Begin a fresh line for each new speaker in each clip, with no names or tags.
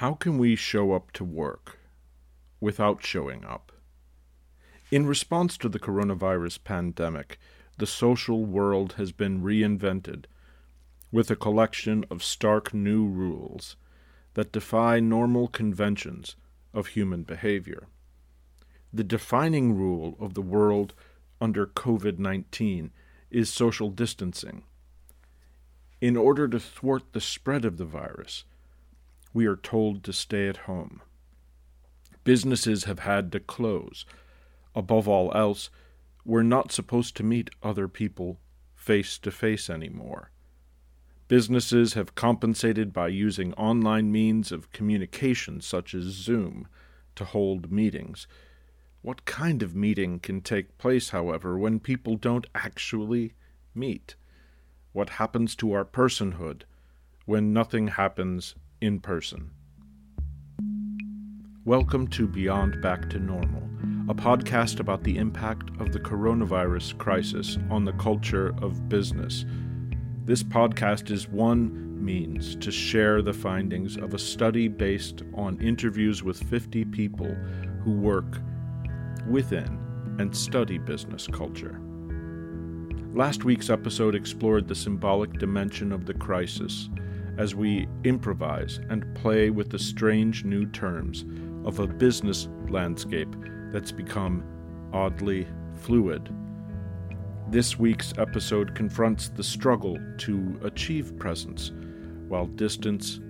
How can we show up to work without showing up? In response to the coronavirus pandemic, the social world has been reinvented with a collection of stark new rules that defy normal conventions of human behavior. The defining rule of the world under COVID 19 is social distancing. In order to thwart the spread of the virus, we are told to stay at home. Businesses have had to close. Above all else, we're not supposed to meet other people face to face anymore. Businesses have compensated by using online means of communication such as Zoom to hold meetings. What kind of meeting can take place, however, when people don't actually meet? What happens to our personhood when nothing happens in person? Welcome to Beyond Back to Normal, a podcast about the impact of the coronavirus crisis on the culture of business this podcast is one means to share the findings of a study based on interviews with 50 people who work within and study business culture. Last week's episode explored the symbolic dimension of the crisis as we improvise and play with the strange new terms of a business landscape that's become oddly fluid this week's episode confronts the struggle to achieve presence while distance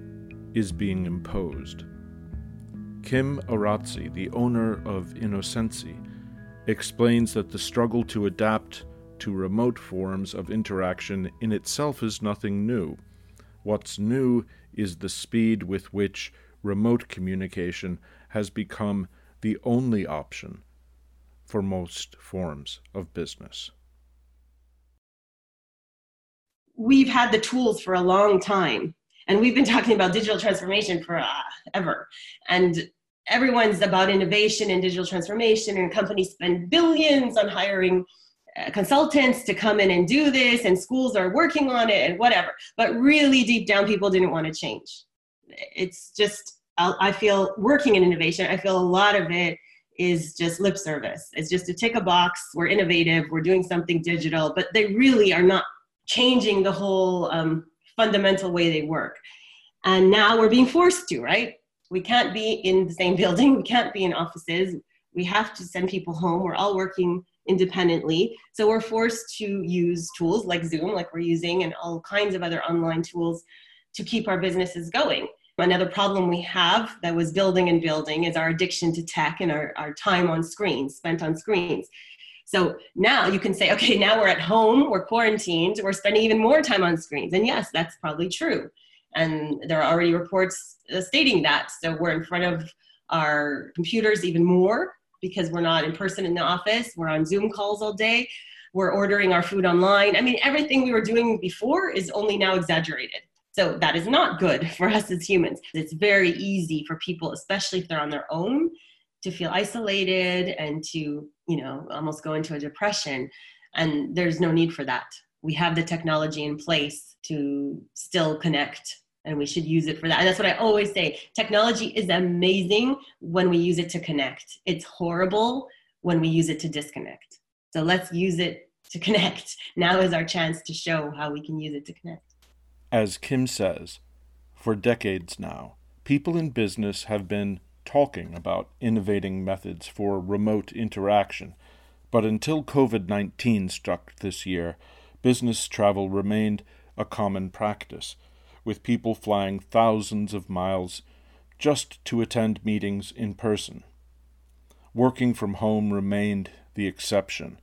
is being imposed. Kim Aratzi, the owner of Innocency, explains that the struggle to adapt to remote forms of interaction in itself is nothing new. What's new is the speed with which remote communication has become the only option for most forms of business.
We've had the tools for a long time and we've been talking about digital transformation for uh, ever. And everyone's about innovation and digital transformation and companies spend billions on hiring consultants to come in and do this and schools are working on it and whatever but really deep down people didn't want to change it's just i feel working in innovation i feel a lot of it is just lip service it's just to tick a box we're innovative we're doing something digital but they really are not changing the whole um, fundamental way they work. And now we're being forced to, right? We can't be in the same building, we can't be in offices, we have to send people home. We're all working independently. So we're forced to use tools like Zoom, like we're using, and all kinds of other online tools to keep our businesses going. Another problem we have that was building and building is our addiction to tech and our, our time on screens, spent on screens. So now you can say, okay, now we're at home, we're quarantined, we're spending even more time on screens. And yes, that's probably true. And there are already reports uh, stating that. So we're in front of our computers even more because we're not in person in the office, we're on Zoom calls all day, we're ordering our food online. I mean, everything we were doing before is only now exaggerated. So that is not good for us as humans. It's very easy for people, especially if they're on their own, to feel isolated and to you know almost go into a depression and there's no need for that we have the technology in place to still connect and we should use it for that. And that's what i always say. Technology is amazing when we use it to connect. It's horrible when we use it to disconnect. So let's use it to connect. Now is our chance to show how we can use it to connect.
As kim says for decades now people in business have been talking about innovating methods for remote interaction, but until COVID 19 struck this year, business travel remained a common practice, with people flying thousands of miles just to attend meetings in person. Working from home remained the exception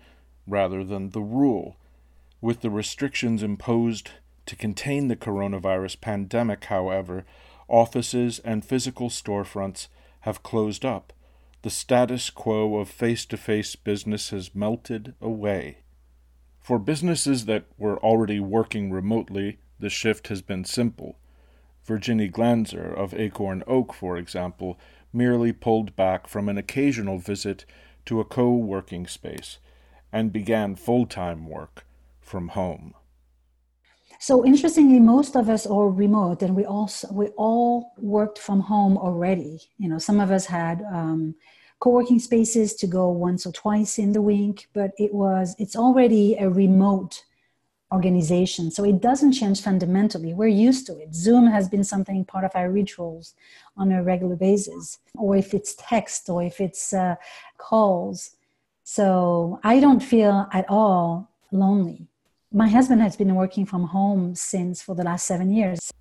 rather than the rule, with the restrictions imposed to contain the coronavirus pandemic, however, offices and physical storefronts have closed up. The status quo of face to face business has melted away. For businesses that were already working remotely, the shift has been simple. Virginie Glanzer of Acorn Oak, for example, merely pulled back from an occasional visit to a co working space and began full time work from home.
So interestingly, most of us are remote, and we also we all worked from home already. You know, some of us had um, co-working spaces to go once or twice in the week, but it was it's already a remote organization. So it doesn't change fundamentally. We're used to it. Zoom has been something part of our rituals on a regular basis, or if it's text, or if it's uh, calls. So I don't feel at all lonely. My husband has been working from home since for the last seven years.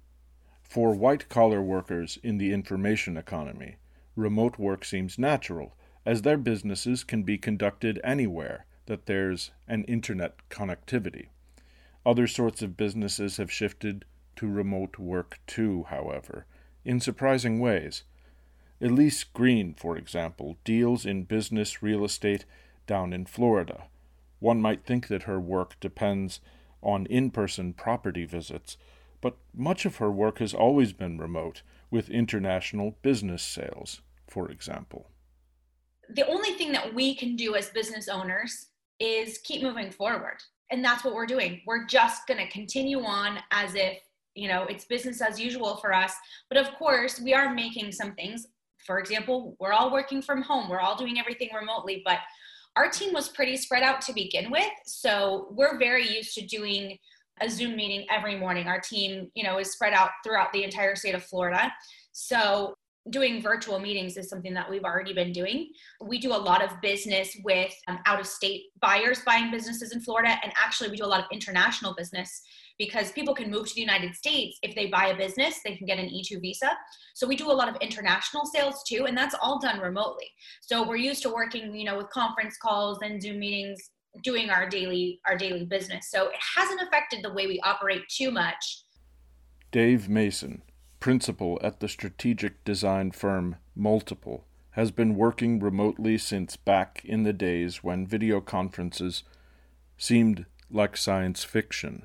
For white collar workers in the information economy, remote work seems natural, as their businesses can be conducted anywhere that there's an internet connectivity. Other sorts of businesses have shifted to remote work too, however, in surprising ways. Elise Green, for example, deals in business real estate down in Florida. One might think that her work depends on in person property visits, but much of her work has always been remote, with international business sales, for example.
The only thing that we can do as business owners is keep moving forward. And that's what we're doing. We're just going to continue on as if, you know, it's business as usual for us. But of course, we are making some things. For example, we're all working from home, we're all doing everything remotely, but our team was pretty spread out to begin with. So we're very used to doing a Zoom meeting every morning. Our team, you know, is spread out throughout the entire state of Florida. So doing virtual meetings is something that we've already been doing. We do a lot of business with um, out of state buyers buying businesses in Florida. And actually, we do a lot of international business because people can move to the United States. If they buy a business, they can get an E2 visa. So we do a lot of international sales too. And that's all done remotely. So we're used to working, you know, with conference calls and Zoom meetings doing our daily our daily business so it hasn't affected the way we operate too much
dave mason principal at the strategic design firm Multiple, has been working remotely since back in the days when video conferences seemed like science fiction.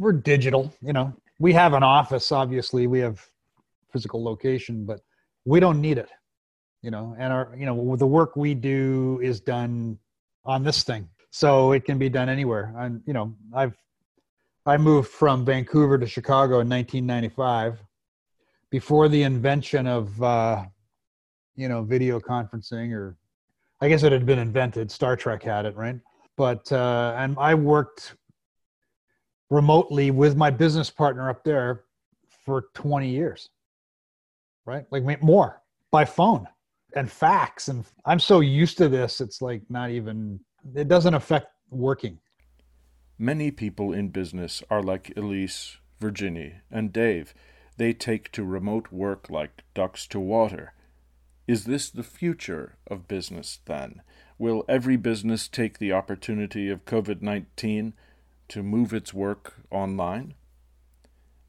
We're digital, you know. We have an office, obviously, we have physical location, but we don't need it, you know. And our, you know, the work we do is done on this thing, so it can be done anywhere. And you know, I've I moved from Vancouver to Chicago in 1995 before the invention of uh, you know video conferencing or I guess it had been invented. Star Trek had it, right? But uh, and I worked remotely with my business partner up there for 20 years, right? Like more by phone and fax, and I'm so used to this. It's like not even. It doesn't affect working.
Many people in business are like Elise, Virginie, and Dave. They take to remote work like ducks to water. Is this the future of business, then? Will every business take the opportunity of COVID 19 to move its work online?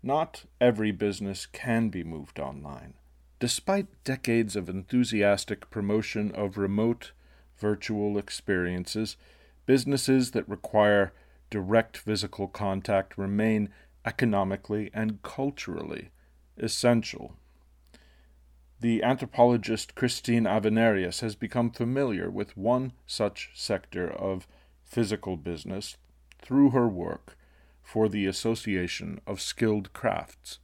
Not every business can be moved online. Despite decades of enthusiastic promotion of remote, virtual experiences, businesses that require direct physical contact remain economically and culturally essential. The anthropologist Christine Avenarius has become familiar with one such sector of physical business through her work for the Association of Skilled Crafts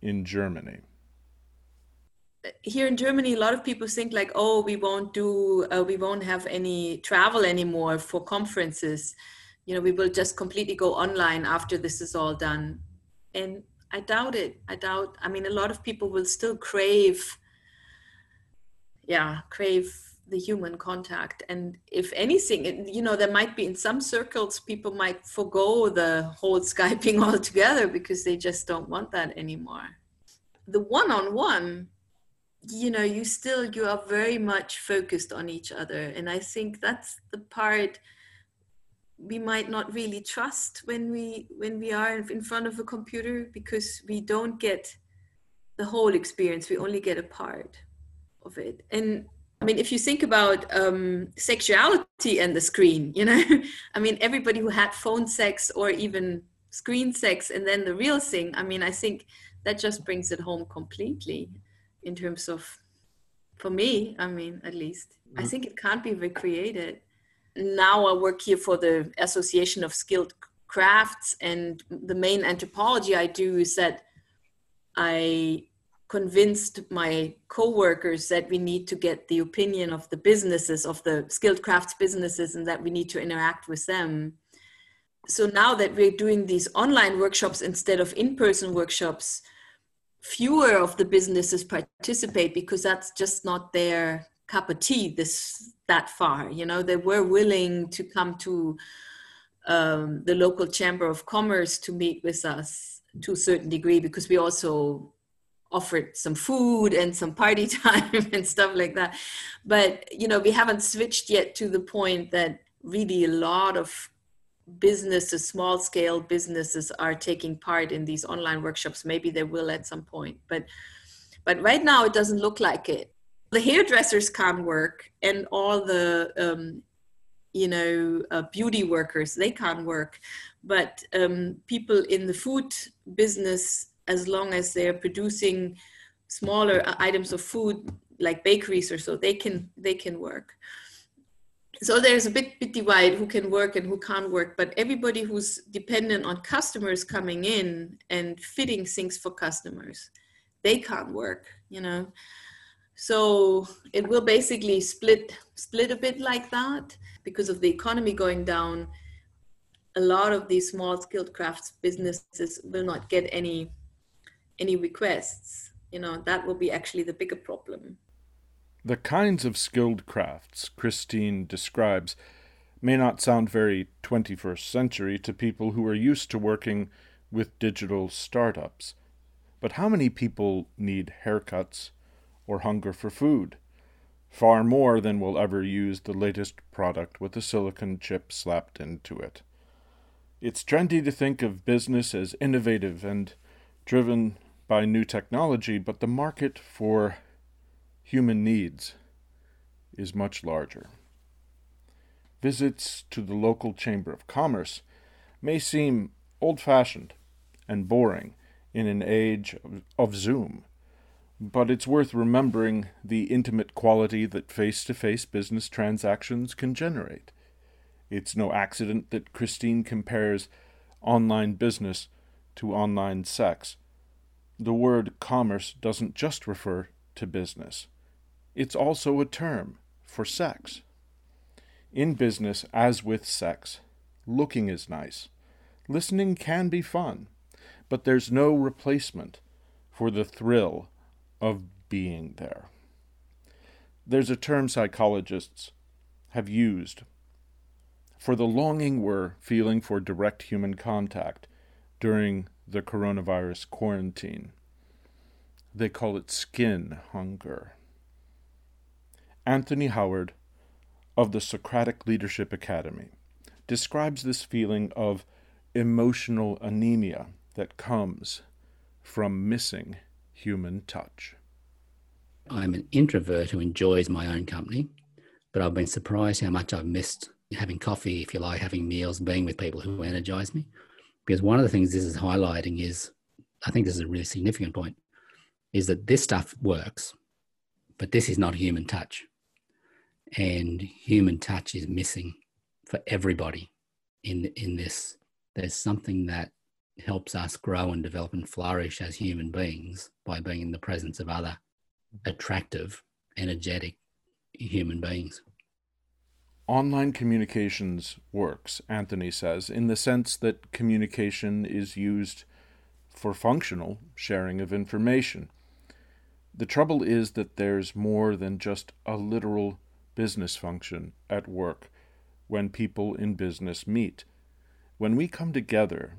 in Germany.
Here in Germany, a lot of people think like, "Oh, we won't do, uh, we won't have any travel anymore for conferences." You know we will just completely go online after this is all done. And i doubt it. I doubt i mean a lot of people will still crave yeah crave the human contact. And if anything you know there might be in some circles people might forego the whole skyping altogether because they just don't want that anymore. The one-on-one you know you still you are very much focused on each other. And i think that's the part we might not really trust when we when we are in front of a computer because we don't get the whole experience. We only get a part of it. And i mean if you think about um, sexuality and the screen you know i mean everybody who had phone sex or even screen sex and then the real thing i mean i think that just brings it home completely in terms of for me i mean at least. Mm-hmm. i think it can't be recreated now I work here for the Association of Skilled crafts and the main anthropology I do is that I convinced my co-workers that we need to get the opinion of the businesses of the skilled crafts businesses and that we need to interact with them. So now that we're doing these online workshops instead of in-person workshops fewer of the businesses participate because that's just not their cup of tea this that far you know? They were willing to come to um, the local chamber of commerce to meet with us to a certain degree because we also offered some food and some party time and stuff like that. But you know we haven't switched yet to the point that really a lot of businesses small scale businesses are taking part in these online workshops. Maybe they will at some point but but right now it doesn't look like it the hairdressers can't work and all the um, you know uh, beauty workers they can't work. But um, people in the food business as long as they're producing smaller items of food like bakeries or so they can they can work. So there's a bit, bit divide who can work and who can't work but everybody who's dependent on customers coming in and fitting things for customers they can't work you know so it will basically split split a bit like that because of the economy going down. A lot of these small skilled crafts businesses will not get any any requests. You know that will be actually the bigger problem.
The kinds of skilled crafts christine describes may not sound very 21st century to people who are used to working with digital startups but how many people need haircuts or hunger for food. Far more than will ever use the latest product with a silicon chip slapped into it. It's trendy to think of business as innovative and driven by new technology, but the market for human needs is much larger. Visits to the local Chamber of Commerce may seem old fashioned and boring in an age of, Zoom, but it's worth remembering the intimate quality that face to face business transactions can generate. It's no accident that Christine compares online business to online sex the word commerce doesn't just refer to business, it's also a term for sex. In business, as with sex, looking is nice. Listening can be fun, but there's no replacement for the thrill of being there. There's a term psychologists have used for the longing we're feeling for direct human contact during the coronavirus quarantine. They call it skin hunger. Anthony Howard of the Socratic Leadership Academy describes this feeling of emotional anemia that comes from missing human touch.
I'm an introvert who enjoys my own company, but I've been surprised how much I've missed having coffee, if you like, having meals, being with people who energize me. Because one of the things this is highlighting is, I think this is a really significant point, is that this stuff works, but this is not human touch. And human touch is missing for everybody in, in this. There's something that helps us grow and develop and flourish as human beings by being in the presence of other attractive, energetic human beings.
Online communications works, Anthony says, in the sense that communication is used for functional sharing of information. The trouble is that there's more than just a literal business function at work when people in business meet. When we come together,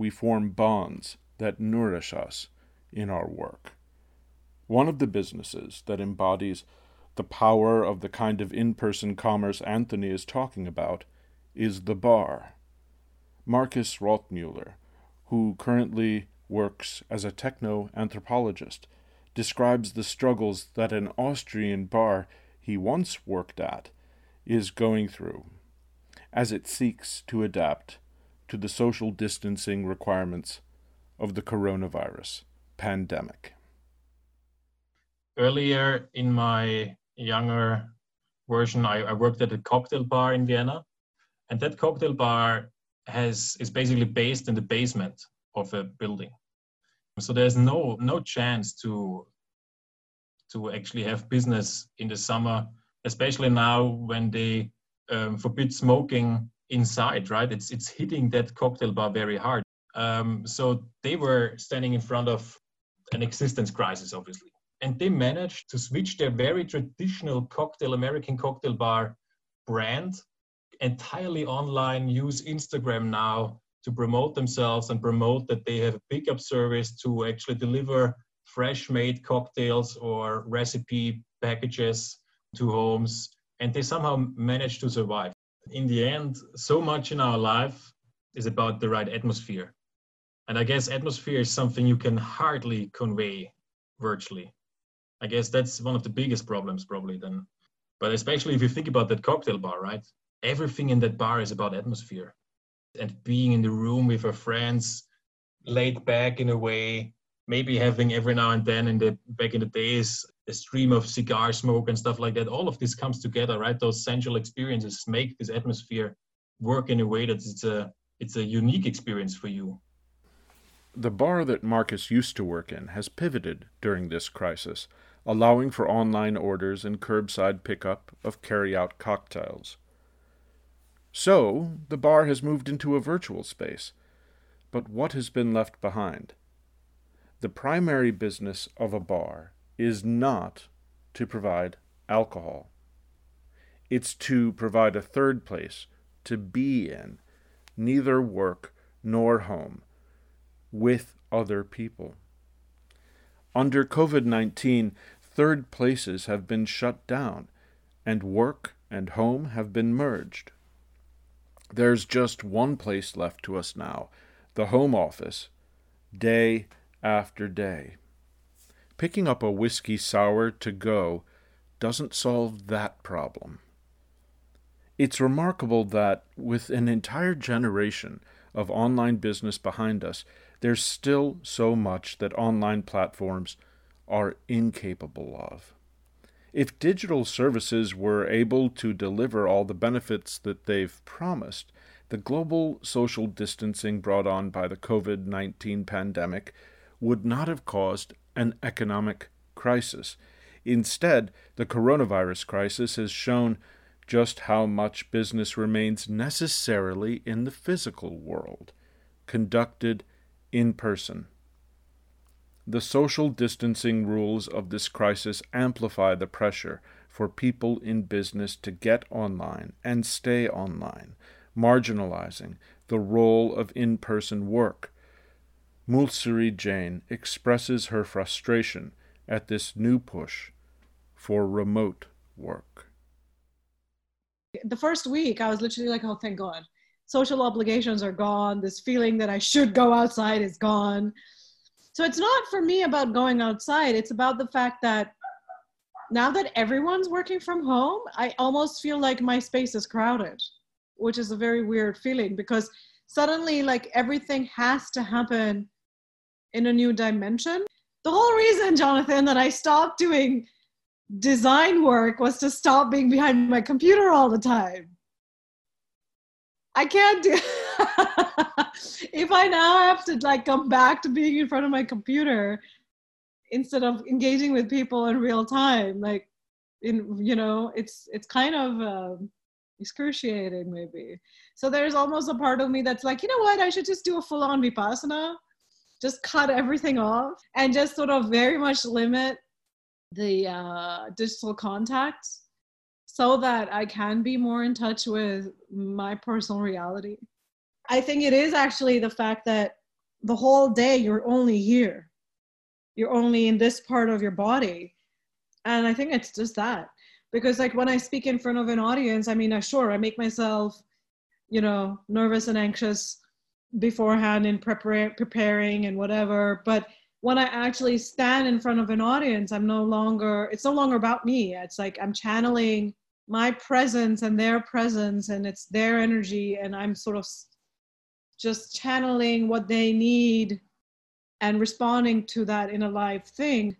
we form bonds that nourish us in our work. One of the businesses that embodies the power of the kind of in person commerce Anthony is talking about is the bar. Markus Rothmueller, who currently works as a techno anthropologist, describes the struggles that an Austrian bar he once worked at is going through as it seeks to adapt to the social distancing requirements of the coronavirus pandemic.
Earlier in my younger version, I, I worked at a cocktail bar in Vienna. And that cocktail bar has is basically based in the basement of a building. So there's no no chance to to actually have business in the summer, especially now when they um, forbid smoking inside. Right, it's it's hitting that cocktail bar very hard. Um, so they were standing in front of an existence crisis, obviously, and they managed to switch their very traditional cocktail American cocktail bar brand entirely online, use Instagram now to promote themselves and promote that they have a pickup service to actually deliver fresh made cocktails or recipe packages to homes. And they somehow managed to survive. In the end, so much in our life is about the right atmosphere. And I guess atmosphere is something you can hardly convey virtually. I guess that's one of the biggest problems, probably then. But especially if you think about that cocktail bar, right? everything in that bar is about atmosphere and being in the room with our friends, laid back in a way, maybe having every now and then in the back in the days a stream of cigar smoke and stuff like that. All of this comes together, right? Those sensual experiences make this atmosphere work in a way that it's a it's a unique experience for you.
The bar that Marcus used to work in has pivoted during this crisis, allowing for online orders and curbside pickup of carry-out cocktails. So, the bar has moved into a virtual space. But what has been left behind? The primary business of a bar is not to provide alcohol. It's to provide a third place to be in, neither work nor home, with other people. Under COVID 19, third places have been shut down, and work and home have been merged. There's just one place left to us now the home office, day after day. Picking up a whiskey sour to go doesn't solve that problem. It's remarkable that, with an entire generation of online business behind us, there's still so much that online platforms are incapable of. If digital services were able to deliver all the benefits that they've promised, the global social distancing brought on by the COVID 19 pandemic would not have caused an economic crisis. Instead, the coronavirus crisis has shown just how much business remains necessarily in the physical world, conducted in person. The social distancing rules of this crisis amplify the pressure for people in business to get online and stay online, marginalizing the role of in person work. Mulsari Jain expresses her frustration at this new push for remote work.
The first week, I was literally like, oh, thank God. Social obligations are gone. This feeling that I should go outside is gone so it's not for me about going outside. It's about the fact that now that everyone's working from home, I almost feel like my space is crowded, which is a very weird feeling because suddenly, like, everything has to happen in a new dimension. The whole reason, Jonathan, that I stopped doing design work was to stop being behind my computer all the time. I can't do if I now have to like come back to being in front of my computer instead of engaging with people in real time, like in you know, it's it's kind of um, excruciating maybe. So there's almost a part of me that's like, you know what, I should just do a full-on vipassana, just cut everything off, and just sort of very much limit the uh, digital contacts so that I can be more in touch with my personal reality. I think it is actually the fact that the whole day you're only here. You're only in this part of your body. And I think it's just that. Because like when I speak in front of an audience, I mean, sure I make myself, you know, nervous and anxious beforehand in prepar- preparing and whatever. But when I actually stand in front of an audience, I'm no longer, it's no longer about me. It's like I'm channeling my presence and their presence and it's their energy and I'm sort of just channeling what they need and responding to that in a live thing,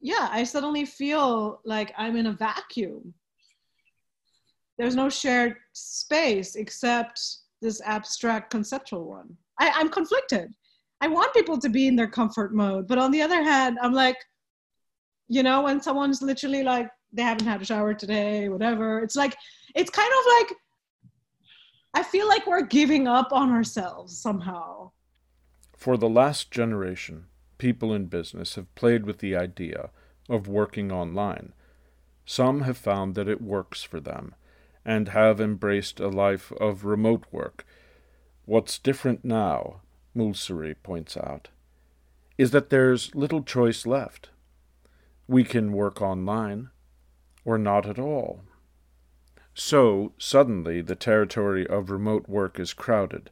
yeah, I suddenly feel like I'm in a vacuum. There's no shared space except this abstract conceptual one. I, I'm conflicted. I want people to be in their comfort mode, but on the other hand, I'm like, you know, when someone's literally like, they haven't had a shower today, whatever, it's like, it's kind of like, I feel like we're giving up on ourselves somehow.
For the last generation, people in business have played with the idea of working online. Some have found that it works for them and have embraced a life of remote work. What's different now, Mulsuri points out, is that there's little choice left. We can work online or not at all. So, suddenly, the territory of remote work is crowded,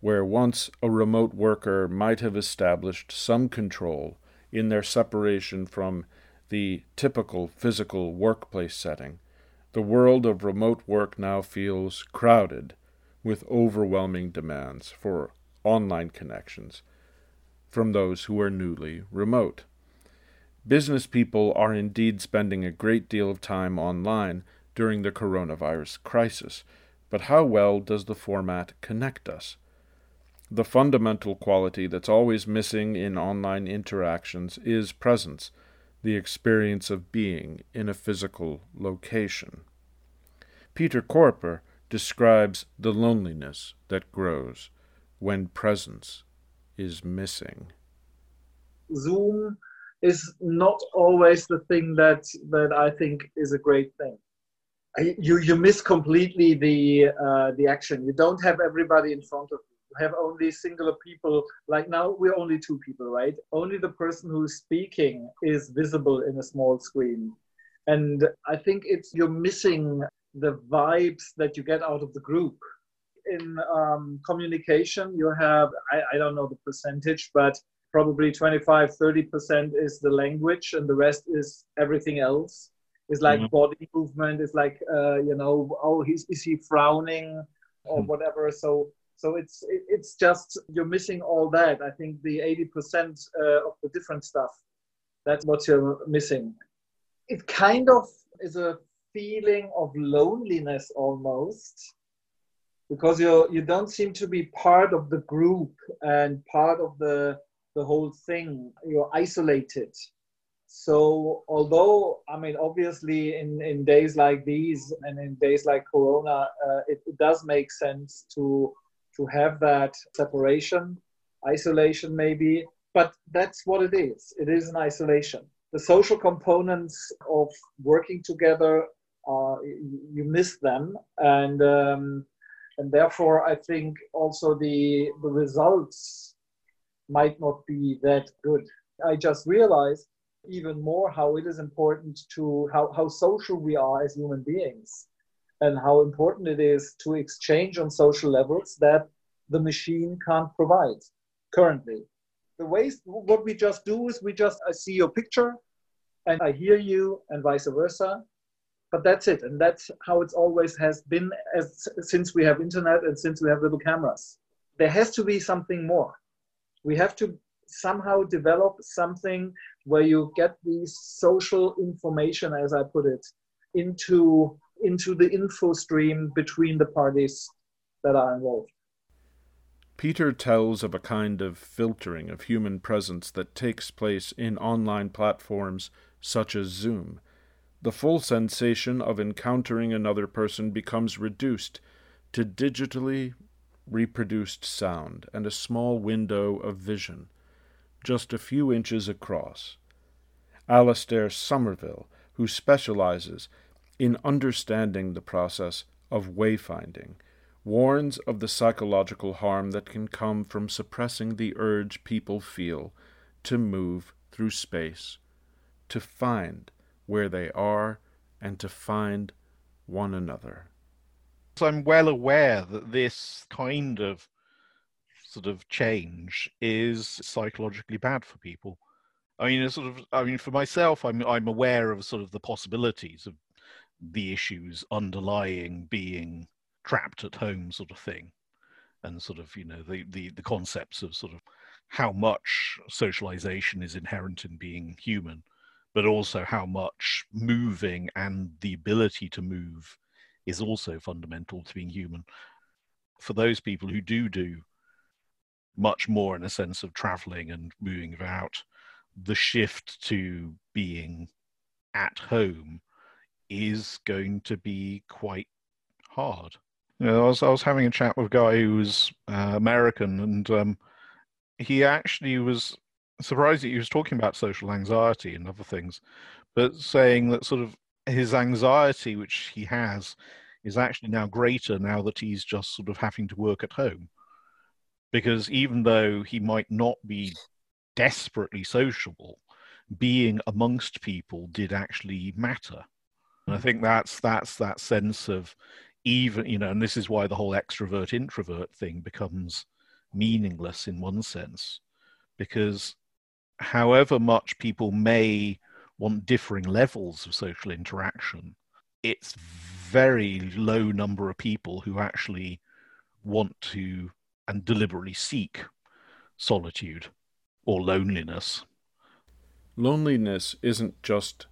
where once a remote worker might have established some control in their separation from the typical physical workplace setting. The world of remote work now feels crowded with overwhelming demands for online connections from those who are newly remote. Business people are indeed spending a great deal of time online during the coronavirus crisis, but how well does the format connect us? The fundamental quality that's always missing in online interactions is presence the experience of being in a physical location. Peter Korper describes the loneliness that grows when presence is missing.
Zoom is not always the thing that that I think is a great thing. You you miss completely the uh, the action. You don't have everybody in front of you have only singular people. Like now we're only two people right? Only the person who's speaking is visible in a small screen. And i think it's you're missing the vibes that you get out of the group. In um, communication you have I, I don't know the percentage but probably 25 30% is the language and the rest is everything else. Is like mm-hmm. body movement. Is like uh, you know oh he's, is he frowning or mm-hmm. whatever. So so it's it's just you're missing all that. I think the 80% uh, of the different stuff, that's what you're missing. It kind of is a feeling of loneliness almost because you you don't seem to be part of the group and part of the the whole thing you're isolated so although i mean obviously in in days like these and in days like corona uh, it, it, does make sense to to have that separation, isolation maybe, but that's what it is. It is an isolation. The social components of working together, uh, you miss them, and um, and therefore I think also the the results might not be that good. I just realized even more how it is important to how, how social we are as human beings and how important it is to exchange on social levels that the machine can't provide currently. The ways, what we just do is we just, I see your picture and I hear you and vice versa. But that's it. And that's how it's always has been as, since we have internet and since we have little cameras. There has to be something more. We have to somehow develop something where you get these social information, as I put it, into into the info stream between the parties that are involved.
Peter tells of a kind of filtering of human presence that takes place in online platforms such as Zoom. The full sensation of encountering another person becomes reduced to digitally reproduced sound and a small window of vision, just a few inches across. Alastair Somerville, who specializes in understanding the process of wayfinding, warns of the psychological harm that can come from suppressing the urge people feel to move through space, to find where they are, and to find one another.
So I'm well aware that this kind of sort of change is psychologically bad for people. I mean, sort of. I mean, for myself, I'm I'm aware of sort of the possibilities of the issues underlying being trapped at home sort of thing. And sort of you know the, the the concepts of sort of how much socialization is inherent in being human but also how much moving and the ability to move is also fundamental to being human. For those people who do do much more in a sense of traveling and moving about, the shift to being at home is going to be quite hard. You know, I was I was having a chat with a guy who was uh, American, and um, he actually was surprised that he was talking about social anxiety and other things, but saying that sort of his anxiety, which he has, is actually now greater now that he's just sort of having to work at home. Because even though he might not be desperately sociable, being amongst people did actually matter. And I think that's that's that sense of even you know, and this is why the whole extrovert introvert thing becomes meaningless in one sense, because however much people may want differing levels of social interaction, it's very low number of people who actually want to and deliberately seek solitude or loneliness.
Loneliness isn't just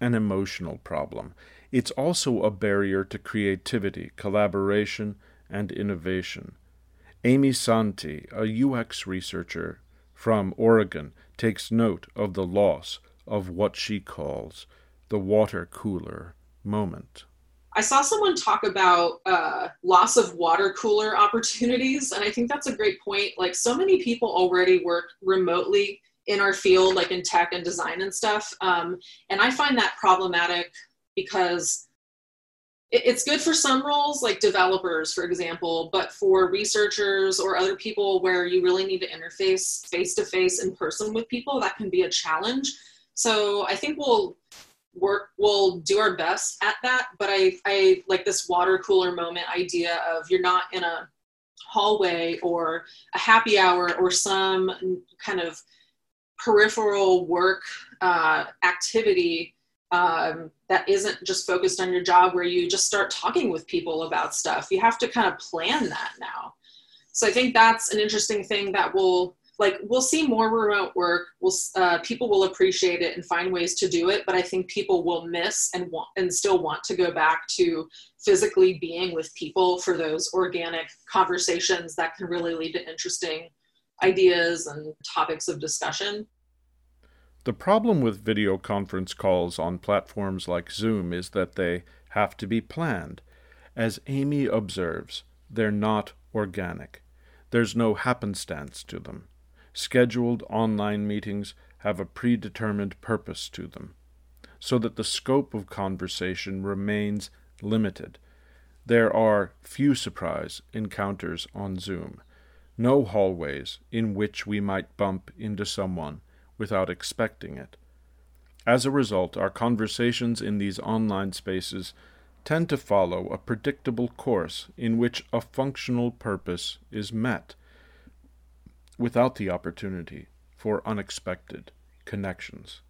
an emotional problem, it's also a barrier to creativity, collaboration, and innovation. Amy Santee, a UX researcher from Oregon, takes note of the loss of what she calls the water cooler moment.
I saw someone talk about uh, loss of water cooler opportunities, and I think that's a great point. Like, so many people already work remotely in our field, like in tech and design and stuff. Um, and I find that problematic because it, it's good for some roles, like developers, for example, but for researchers or other people where you really need to interface face to face in person with people, that can be a challenge. So I think we'll work we'll do our best at that but i i like this water cooler moment idea of you're not in a hallway or a happy hour or some kind of peripheral work uh, activity um, that isn't just focused on your job where you just start talking with people about stuff. You have to kind of plan that now. So i think that's an interesting thing that will like we'll see more remote work. We'll uh, people will appreciate it and find ways to do it but i think people will miss and want and still want to go back to physically being with people for those organic conversations that can really lead to interesting ideas and topics of discussion.
The problem with video conference calls on platforms like Zoom is that they have to be planned. As Amy observes, they're not organic. There's no happenstance to them. Scheduled online meetings have a predetermined purpose to them, so that the scope of conversation remains limited. There are few surprise encounters on Zoom no hallways in which we might bump into someone without expecting it. As a result, our conversations in these online spaces tend to follow a predictable course in which a functional purpose is met without the opportunity for unexpected connections.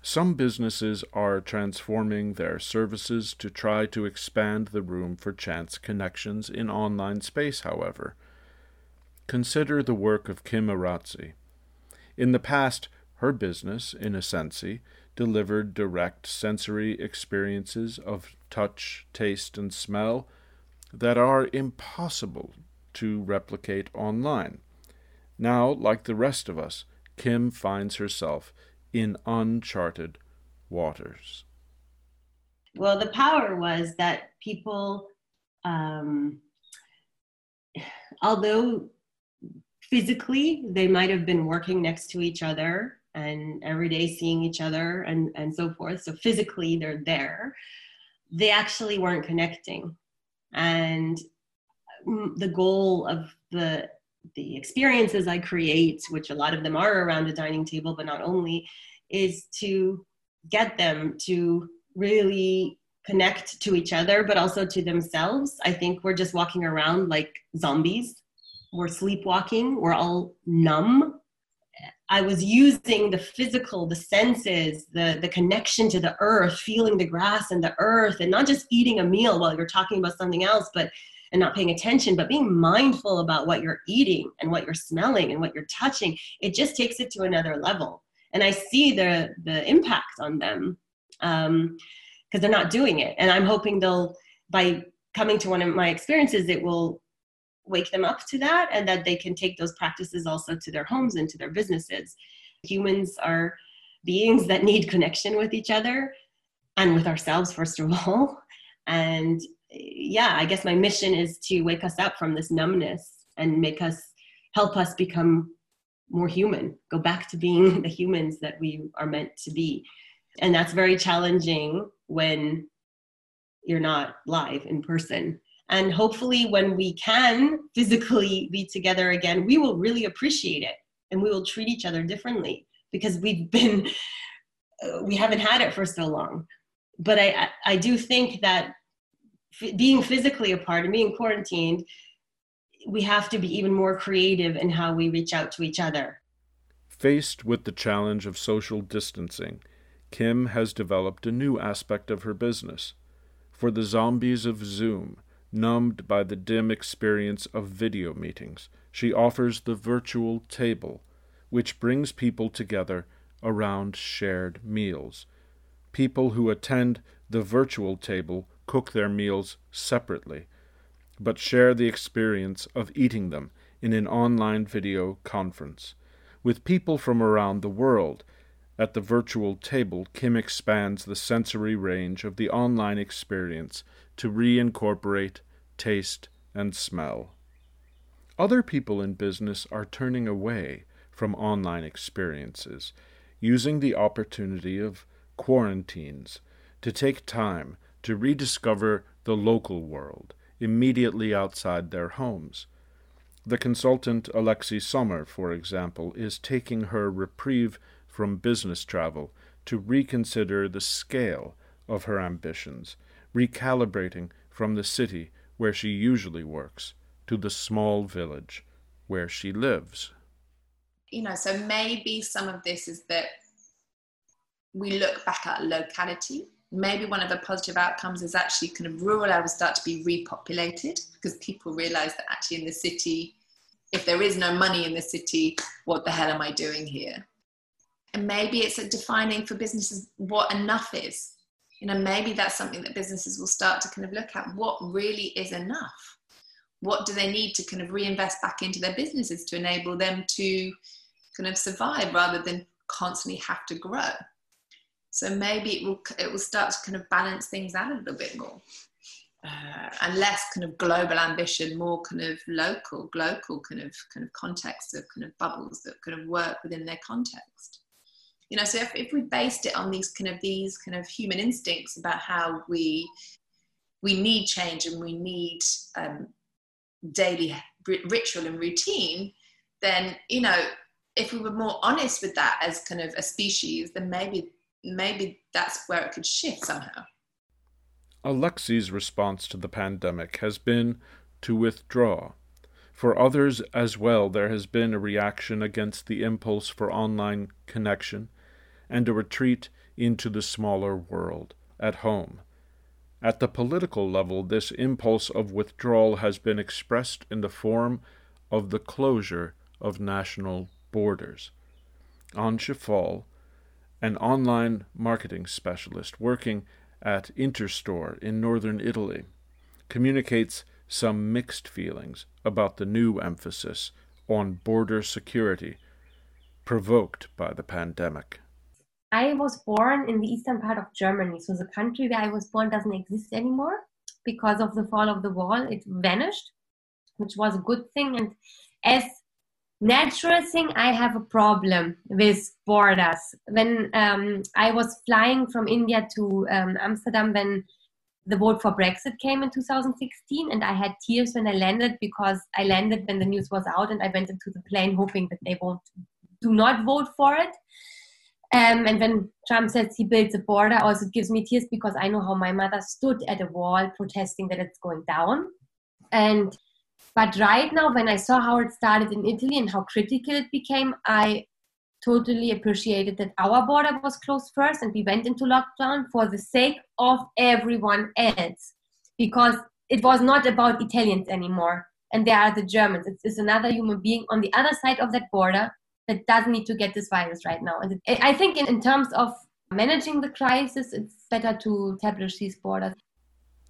Some businesses are transforming their services to try to expand the room for chance connections in online space, however. Consider the work of Kim Arazzi. In the past, her business, Innocency, delivered direct sensory experiences of touch, taste, and smell that are impossible to replicate online. Now, like the rest of us, Kim finds herself in uncharted waters.
Well, the power was that people, um, although physically they might have been working next to each other and every day seeing each other and, and so forth. So physically they're there. They actually weren't connecting. And mm, the goal of the the experiences I create, which a lot of them are around a dining table, but not only, is to get them to really connect to each other, but also to themselves. I think we're just walking around like zombies we're sleepwalking, we're all numb. I was using the physical, the senses, the, the connection to the earth, feeling the grass and the earth, and not just eating a meal while you're talking about something else, but and not paying attention, but being mindful about what you're eating and what you're smelling and what you're touching. It just takes it to another level. And I see the the impact on them because um, they're not doing it. And I'm hoping they'll by coming to one of my experiences, it will wake them up to that and that they can take those practices also to their homes and to their businesses. Humans are beings that need connection with each other and with ourselves, first of all. And yeah, I guess my mission is to wake us up from this numbness and make us help us become more human, go back to being the humans that we are meant to be. And that's very challenging when you're not live in person. And hopefully, when we can physically be together again, we will really appreciate it and we will treat each other differently because we've been, uh, we haven't had it for so long. But I, I do think that f- being physically apart and being quarantined we have to be even more creative in how we reach out to each other.
Faced with the challenge of social distancing, Kim has developed a new aspect of her business. For the zombies of Zoom, numbed by the dim experience of video meetings, she offers the virtual table, which brings people together around shared meals. People who attend the virtual table cook their meals separately but share the experience of eating them in an online video conference. With people from around the world, at the virtual table, Kim expands the sensory range of the online experience to reincorporate taste and smell. Other people in business are turning away from online experiences, using the opportunity of quarantines to take time to rediscover the local world immediately outside their homes. The consultant Alexi Sommer, for example, is taking her reprieve from business travel to reconsider the scale of her ambitions, recalibrating from the city where she usually works to the small village where she lives.
You know, so maybe some of this is that we look back at locality maybe one of the positive outcomes is actually kind of rural areas start to be repopulated because people realize that actually in the city, if there is no money in the city, what the hell am I doing here? And maybe it's defining for businesses what enough is. You know, maybe that's something that businesses will start to kind of look at what really is enough. What do they need to kind of reinvest back into their businesses to enable them to kind of survive rather than constantly have to grow? So maybe it will it will start to kind of balance things out a little bit more. Uh, and less kind of global ambition, more kind of local, local kind of kind of context of kind of bubbles that kind of work within their context. You know, so if, if we based it on these kind of these kind of human instincts about how we we need change and we need um, daily ritual and routine, then you know if we were more honest with that as kind of a species, then maybe maybe that's where it could shift somehow.
Alexi's response to the pandemic has been to withdraw. For others as well, there has been a reaction against the impulse for online connection and a retreat into the smaller world, at home. At the political level, this impulse of withdrawal has been expressed in the form of the closure of national borders. Antje Fall, an online marketing specialist working at Interstore in northern Italy, communicates some mixed feelings about the new emphasis on border security provoked by the pandemic.
I was born in the eastern part of Germany, so the country where I was born doesn't exist anymore because of the fall of the wall. It vanished, which was a good thing. And as natural thing i have a problem with borders when um, i was flying from india to um, amsterdam when the vote for brexit came in 2016 and i had tears when i landed because i landed when the news was out and i went into the plane hoping that they won't do not vote for it um, and when Trump says he builds a border, also it gives me tears because I know how my mother stood at a wall protesting that it's going down. And but right now, when I saw how it started in Italy and how critical it became, I totally appreciated that our border was closed first and we went into lockdown for the sake of everyone else because it was not about Italians anymore. And there are the Germans. It's, it's another human being on the other side of that border that doesn't need to get this virus right now. And I think, in, in terms of managing the crisis, it's better to establish these borders.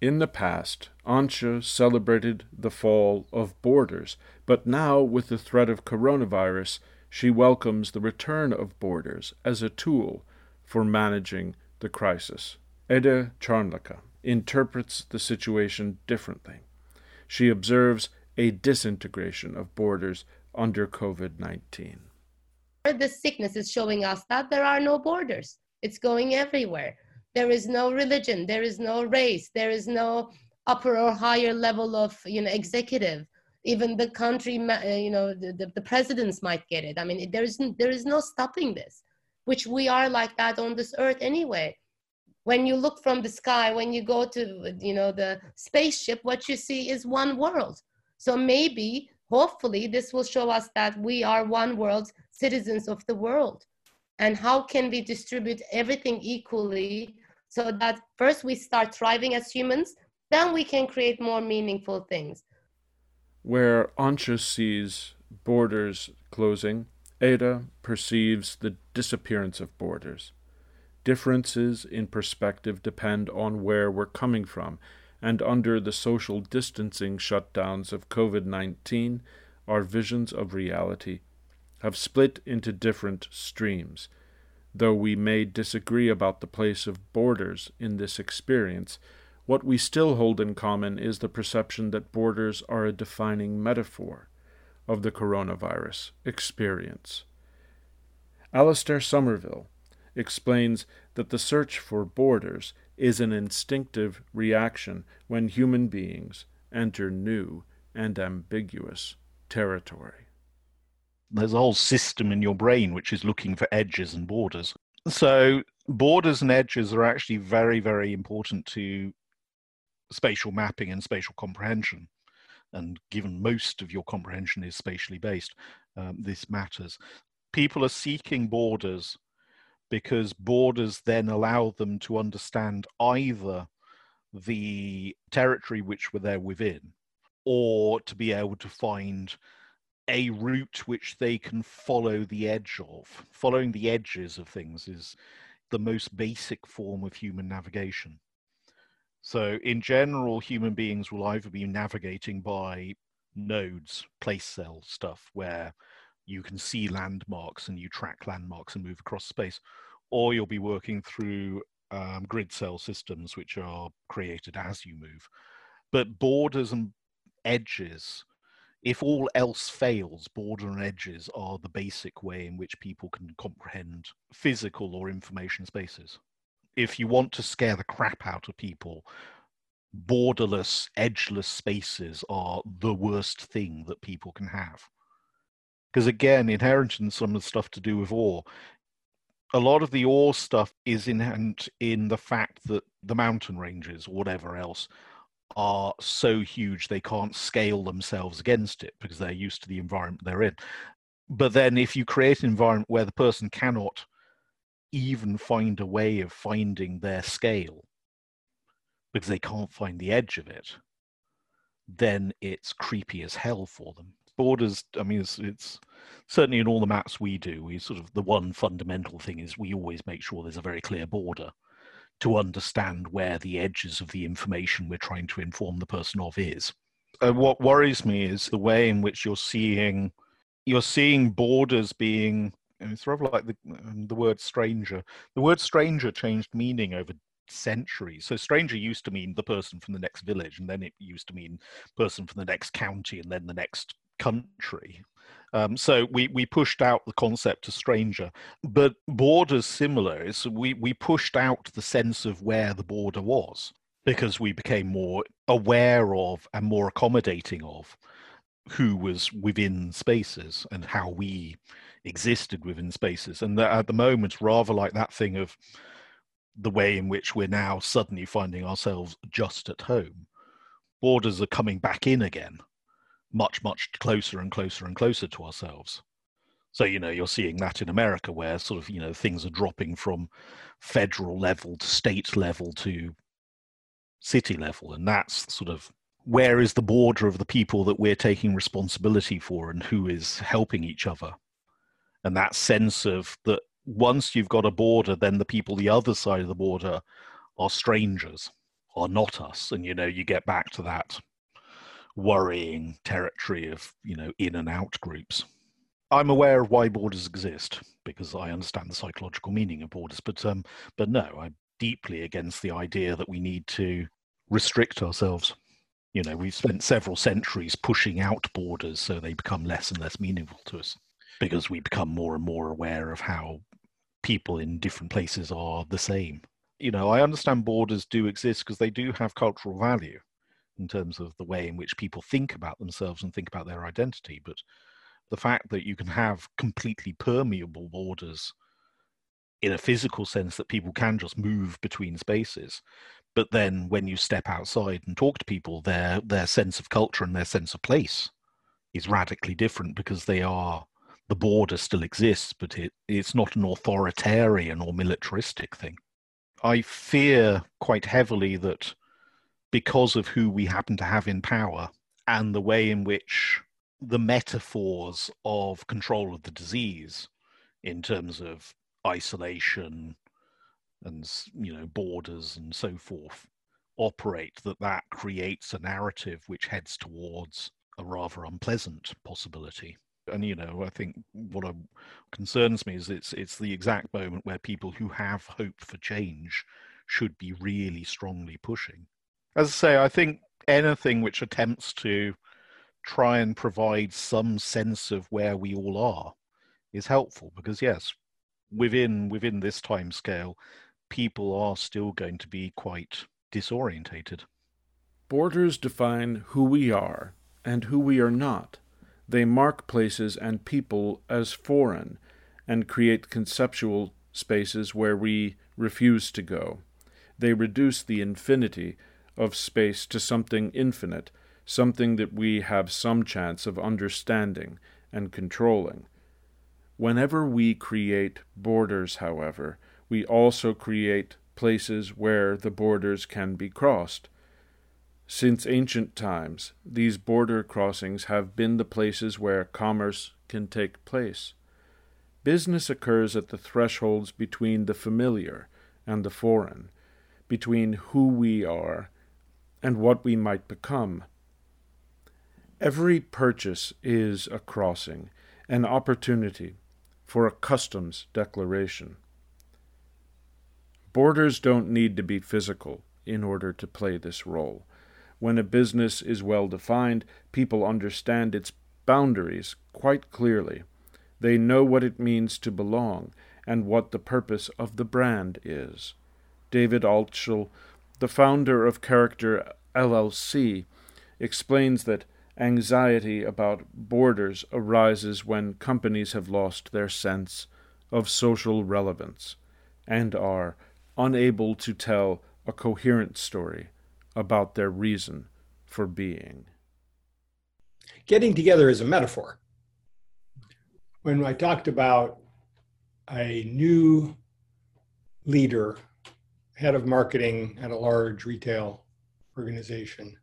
In the past, Antje celebrated the fall of borders, but now, with the threat of coronavirus, she welcomes the return of borders as a tool for managing the crisis. Ede Charnleka interprets the situation differently. She observes a disintegration of borders under COVID 19.
This sickness is showing us that there are no borders, it's going everywhere. There is no religion, there is no race, there is no upper or higher level of you know executive. Even the country uh, you know the, the presidents might get it. I mean there is there is no stopping this which we are like that on this earth anyway. When you look from the sky when you go to you know the spaceship what you see is one world. So maybe hopefully this will show us that we are one world citizens of the world? And how can we distribute everything equally so that first we start thriving as humans then we can create more meaningful things?
Where Antje sees borders closing ada perceives the disappearance of borders. Differences in perspective depend on where we're coming from and under the social distancing shutdowns of COVID 19, our visions of reality have split into different streams. Though we may disagree about the place of borders in this experience, what we still hold in common is the perception that borders are a defining metaphor of the coronavirus experience. Alastair Somerville explains that the search for borders is an instinctive reaction when human beings enter new and ambiguous territory.
There's a whole system in your brain which is looking for edges and borders. So, borders and edges are actually very, very important to spatial mapping and spatial comprehension. And given most of your comprehension is spatially based, um, this matters. People are seeking borders because borders then allow them to understand either the territory which were there within or to be able to find a route which they can follow the edge of. Following the edges of things is the most basic form of human navigation. So, in general, human beings will either be navigating by nodes, place cell stuff, where you can see landmarks and you track landmarks and move across space, or you'll be working through um, grid cell systems which are created as you move. But borders and edges, if all else fails, border and edges are the basic way in which people can comprehend physical or information spaces. If you want to scare the crap out of people, borderless, edgeless spaces are the worst thing that people can have because again, inherent in some of the stuff to do with awe, a lot of the awe stuff is inherent in the fact that the mountain ranges whatever else are so huge they can't scale themselves against it because they're used to the environment they're in. But then if you create an environment where the person cannot even find a way of finding their scale because they can't find the edge of it, then it's creepy as hell for them borders i mean it's, it's certainly in all the maps we do we sort of the one fundamental thing is we always make sure there's a very clear border to understand where the edges of the information we're trying to inform the person of is uh, what worries me is the way in which you're seeing you're seeing borders being it's rather like the, um, the word stranger the word stranger changed meaning over centuries. So stranger used to mean the person from the next village, and then it used to mean person from the next county, and then the next country. Um, so we, we pushed out the concept of stranger, but borders similar. Is we, we pushed out the sense of where the border was because we became more aware of and more accommodating of who was within spaces and how we existed within spaces. And at the moment, rather like that thing of the way in which we're now suddenly finding ourselves just at home, borders are coming back in again much, much closer and closer and closer to ourselves. So, you know, you're seeing that in America where sort of, you know, things are dropping from federal level to state level to city level. And that's sort of where is the border of the people that we're taking responsibility for and who is helping each other. And that sense of that once you've got a border, then the people the other side of the border are strangers are not us. And, you know, you get back to that worrying territory of, you know, in and out groups. I'm aware of why borders exist because I understand the psychological meaning of borders, but um, but no, I'm deeply against the idea that we need to restrict ourselves. You know, we've spent several centuries pushing out borders so they become less and less meaningful to us because we become more and more aware of how people in different places are the same. You know, I understand borders do exist because they do have cultural value in terms of the way in which people think about themselves and think about their identity. But the fact that you can have completely permeable borders in a physical sense that people can just move between spaces but then when you step outside and talk to people their their sense of culture and their sense of place is radically different because they are the border still exists but it, it's not an authoritarian or militaristic thing i fear quite heavily that because of who we happen to have in power and the way in which the metaphors of control of the disease in terms of isolation and you know borders and so forth operate that that creates a narrative which heads towards a rather unpleasant possibility. And you know i think what concerns me is it's it's the exact moment where people who have hope for change should be really strongly pushing as i say i think anything which attempts to try and provide some sense of where we all are is helpful because yes within within this time scale people are still going to be quite disorientated.
Borders define who we are and who we are not. They mark places and people as foreign and create conceptual spaces where we refuse to go. They reduce the infinity of space to something infinite something that we have some chance of understanding and controlling. Whenever we create borders, however, we also create places where the borders can be crossed. Since ancient times, these border crossings have been the places where commerce can take place. Business occurs at the thresholds between the familiar and the foreign, between who we are and what we might become. Every purchase is a crossing, an opportunity for a customs declaration. Borders don't need to be physical in order to play this role. When a business is well defined, people understand its boundaries quite clearly. They know what it means to belong and what the purpose of the brand is. David Altschul, the founder of Character LLC, explains that Anxiety about borders arises when companies have lost their sense of social relevance and are unable to tell a coherent story about their reason for being.
Getting together is a metaphor. When I talked about a new leader, head of marketing at a large retail organization,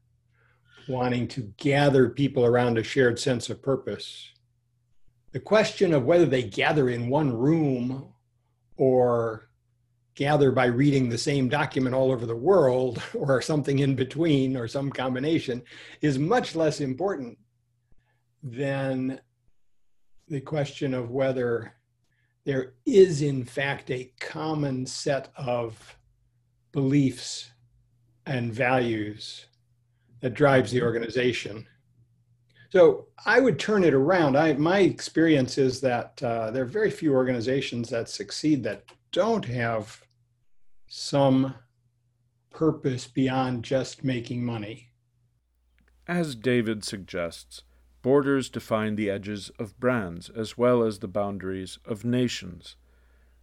wanting to gather people around a shared sense of purpose. The question of whether they gather in one room or gather by reading the same document all over the world or something in between or some combination is much less important than the question of whether there is in fact a common set of beliefs and values that drives the organization. So I would turn it around. I, my experience is that uh, there are very few organizations that succeed that don't have some purpose beyond just making money.
As David suggests, borders define the edges of brands as well as the boundaries of nations.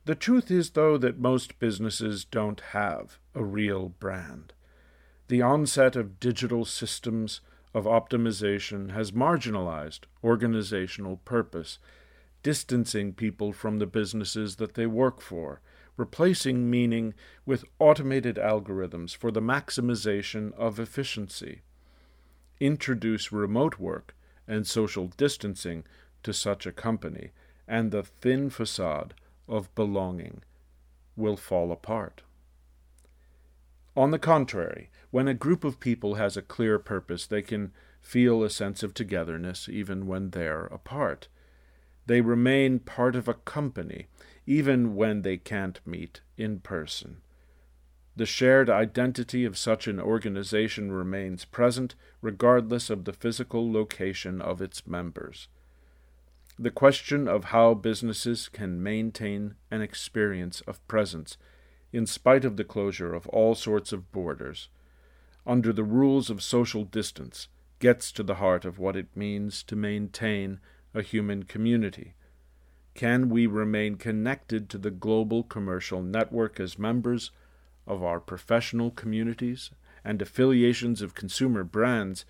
The truth is, though, that most businesses don't have a real brand. The onset of digital systems of optimization has marginalized organizational purpose, distancing people from the businesses that they work for, replacing meaning with automated algorithms for the maximization of efficiency. Introduce remote work and social distancing to such a company, and the thin facade of belonging will fall apart. On the contrary, when a group of people has a clear purpose, they can feel a sense of togetherness even when they're apart. They remain part of a company even when they can't meet in person. The shared identity of such an organization remains present regardless of the physical location of its members. The question of how businesses can maintain an experience of presence in spite of the closure of all sorts of borders, under the rules of social distance, gets to the heart of what it means to maintain a human community. Can we remain connected to the global commercial network as members of our professional communities and affiliations of consumer brands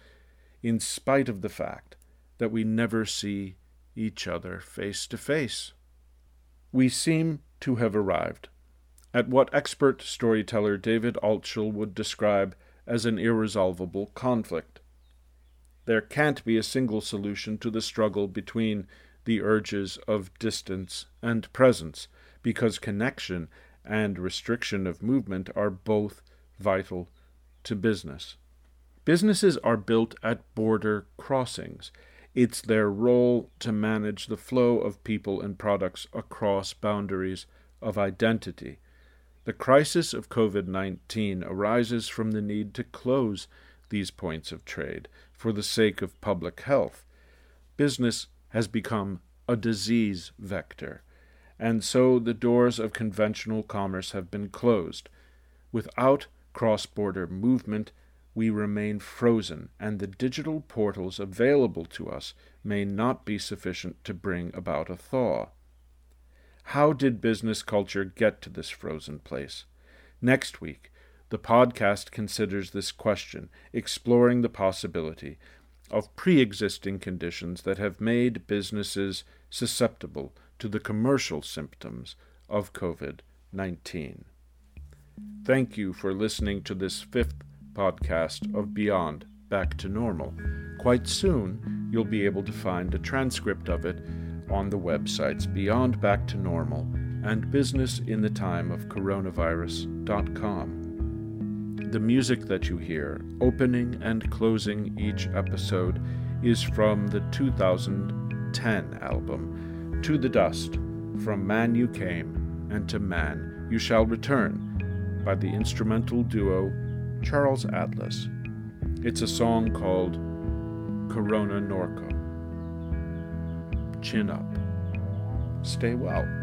in spite of the fact that we never see each other face to face. We seem to have arrived at what expert storyteller David Altschul would describe as an irresolvable conflict. There can't be a single solution to the struggle between the urges of distance and presence, because connection and restriction of movement are both vital to business. Businesses are built at border crossings. It's their role to manage the flow of people and products across boundaries of identity. The crisis of COVID 19 arises from the need to close these points of trade for the sake of public health. Business has become a disease vector and so the doors of conventional commerce have been closed. Without cross border movement, we remain frozen, and the digital portals available to us may not be sufficient to bring about a thaw. How did business culture get to this frozen place? Next week, the podcast considers this question, exploring the possibility of pre existing conditions that have made businesses susceptible to the commercial symptoms of COVID 19. Thank you for listening to this fifth podcast of Beyond Back to Normal. Quite soon, you'll be able to find a transcript of it on the websites Beyond Back to Normal and Business in the Time of Coronavirus.com. The music that you hear, opening and closing each episode, is from the 2010 album to the dust, from man you came, and to man you shall return, by the instrumental duo Charles Atlas. It's a song called Corona Norco. Chin up. Stay well.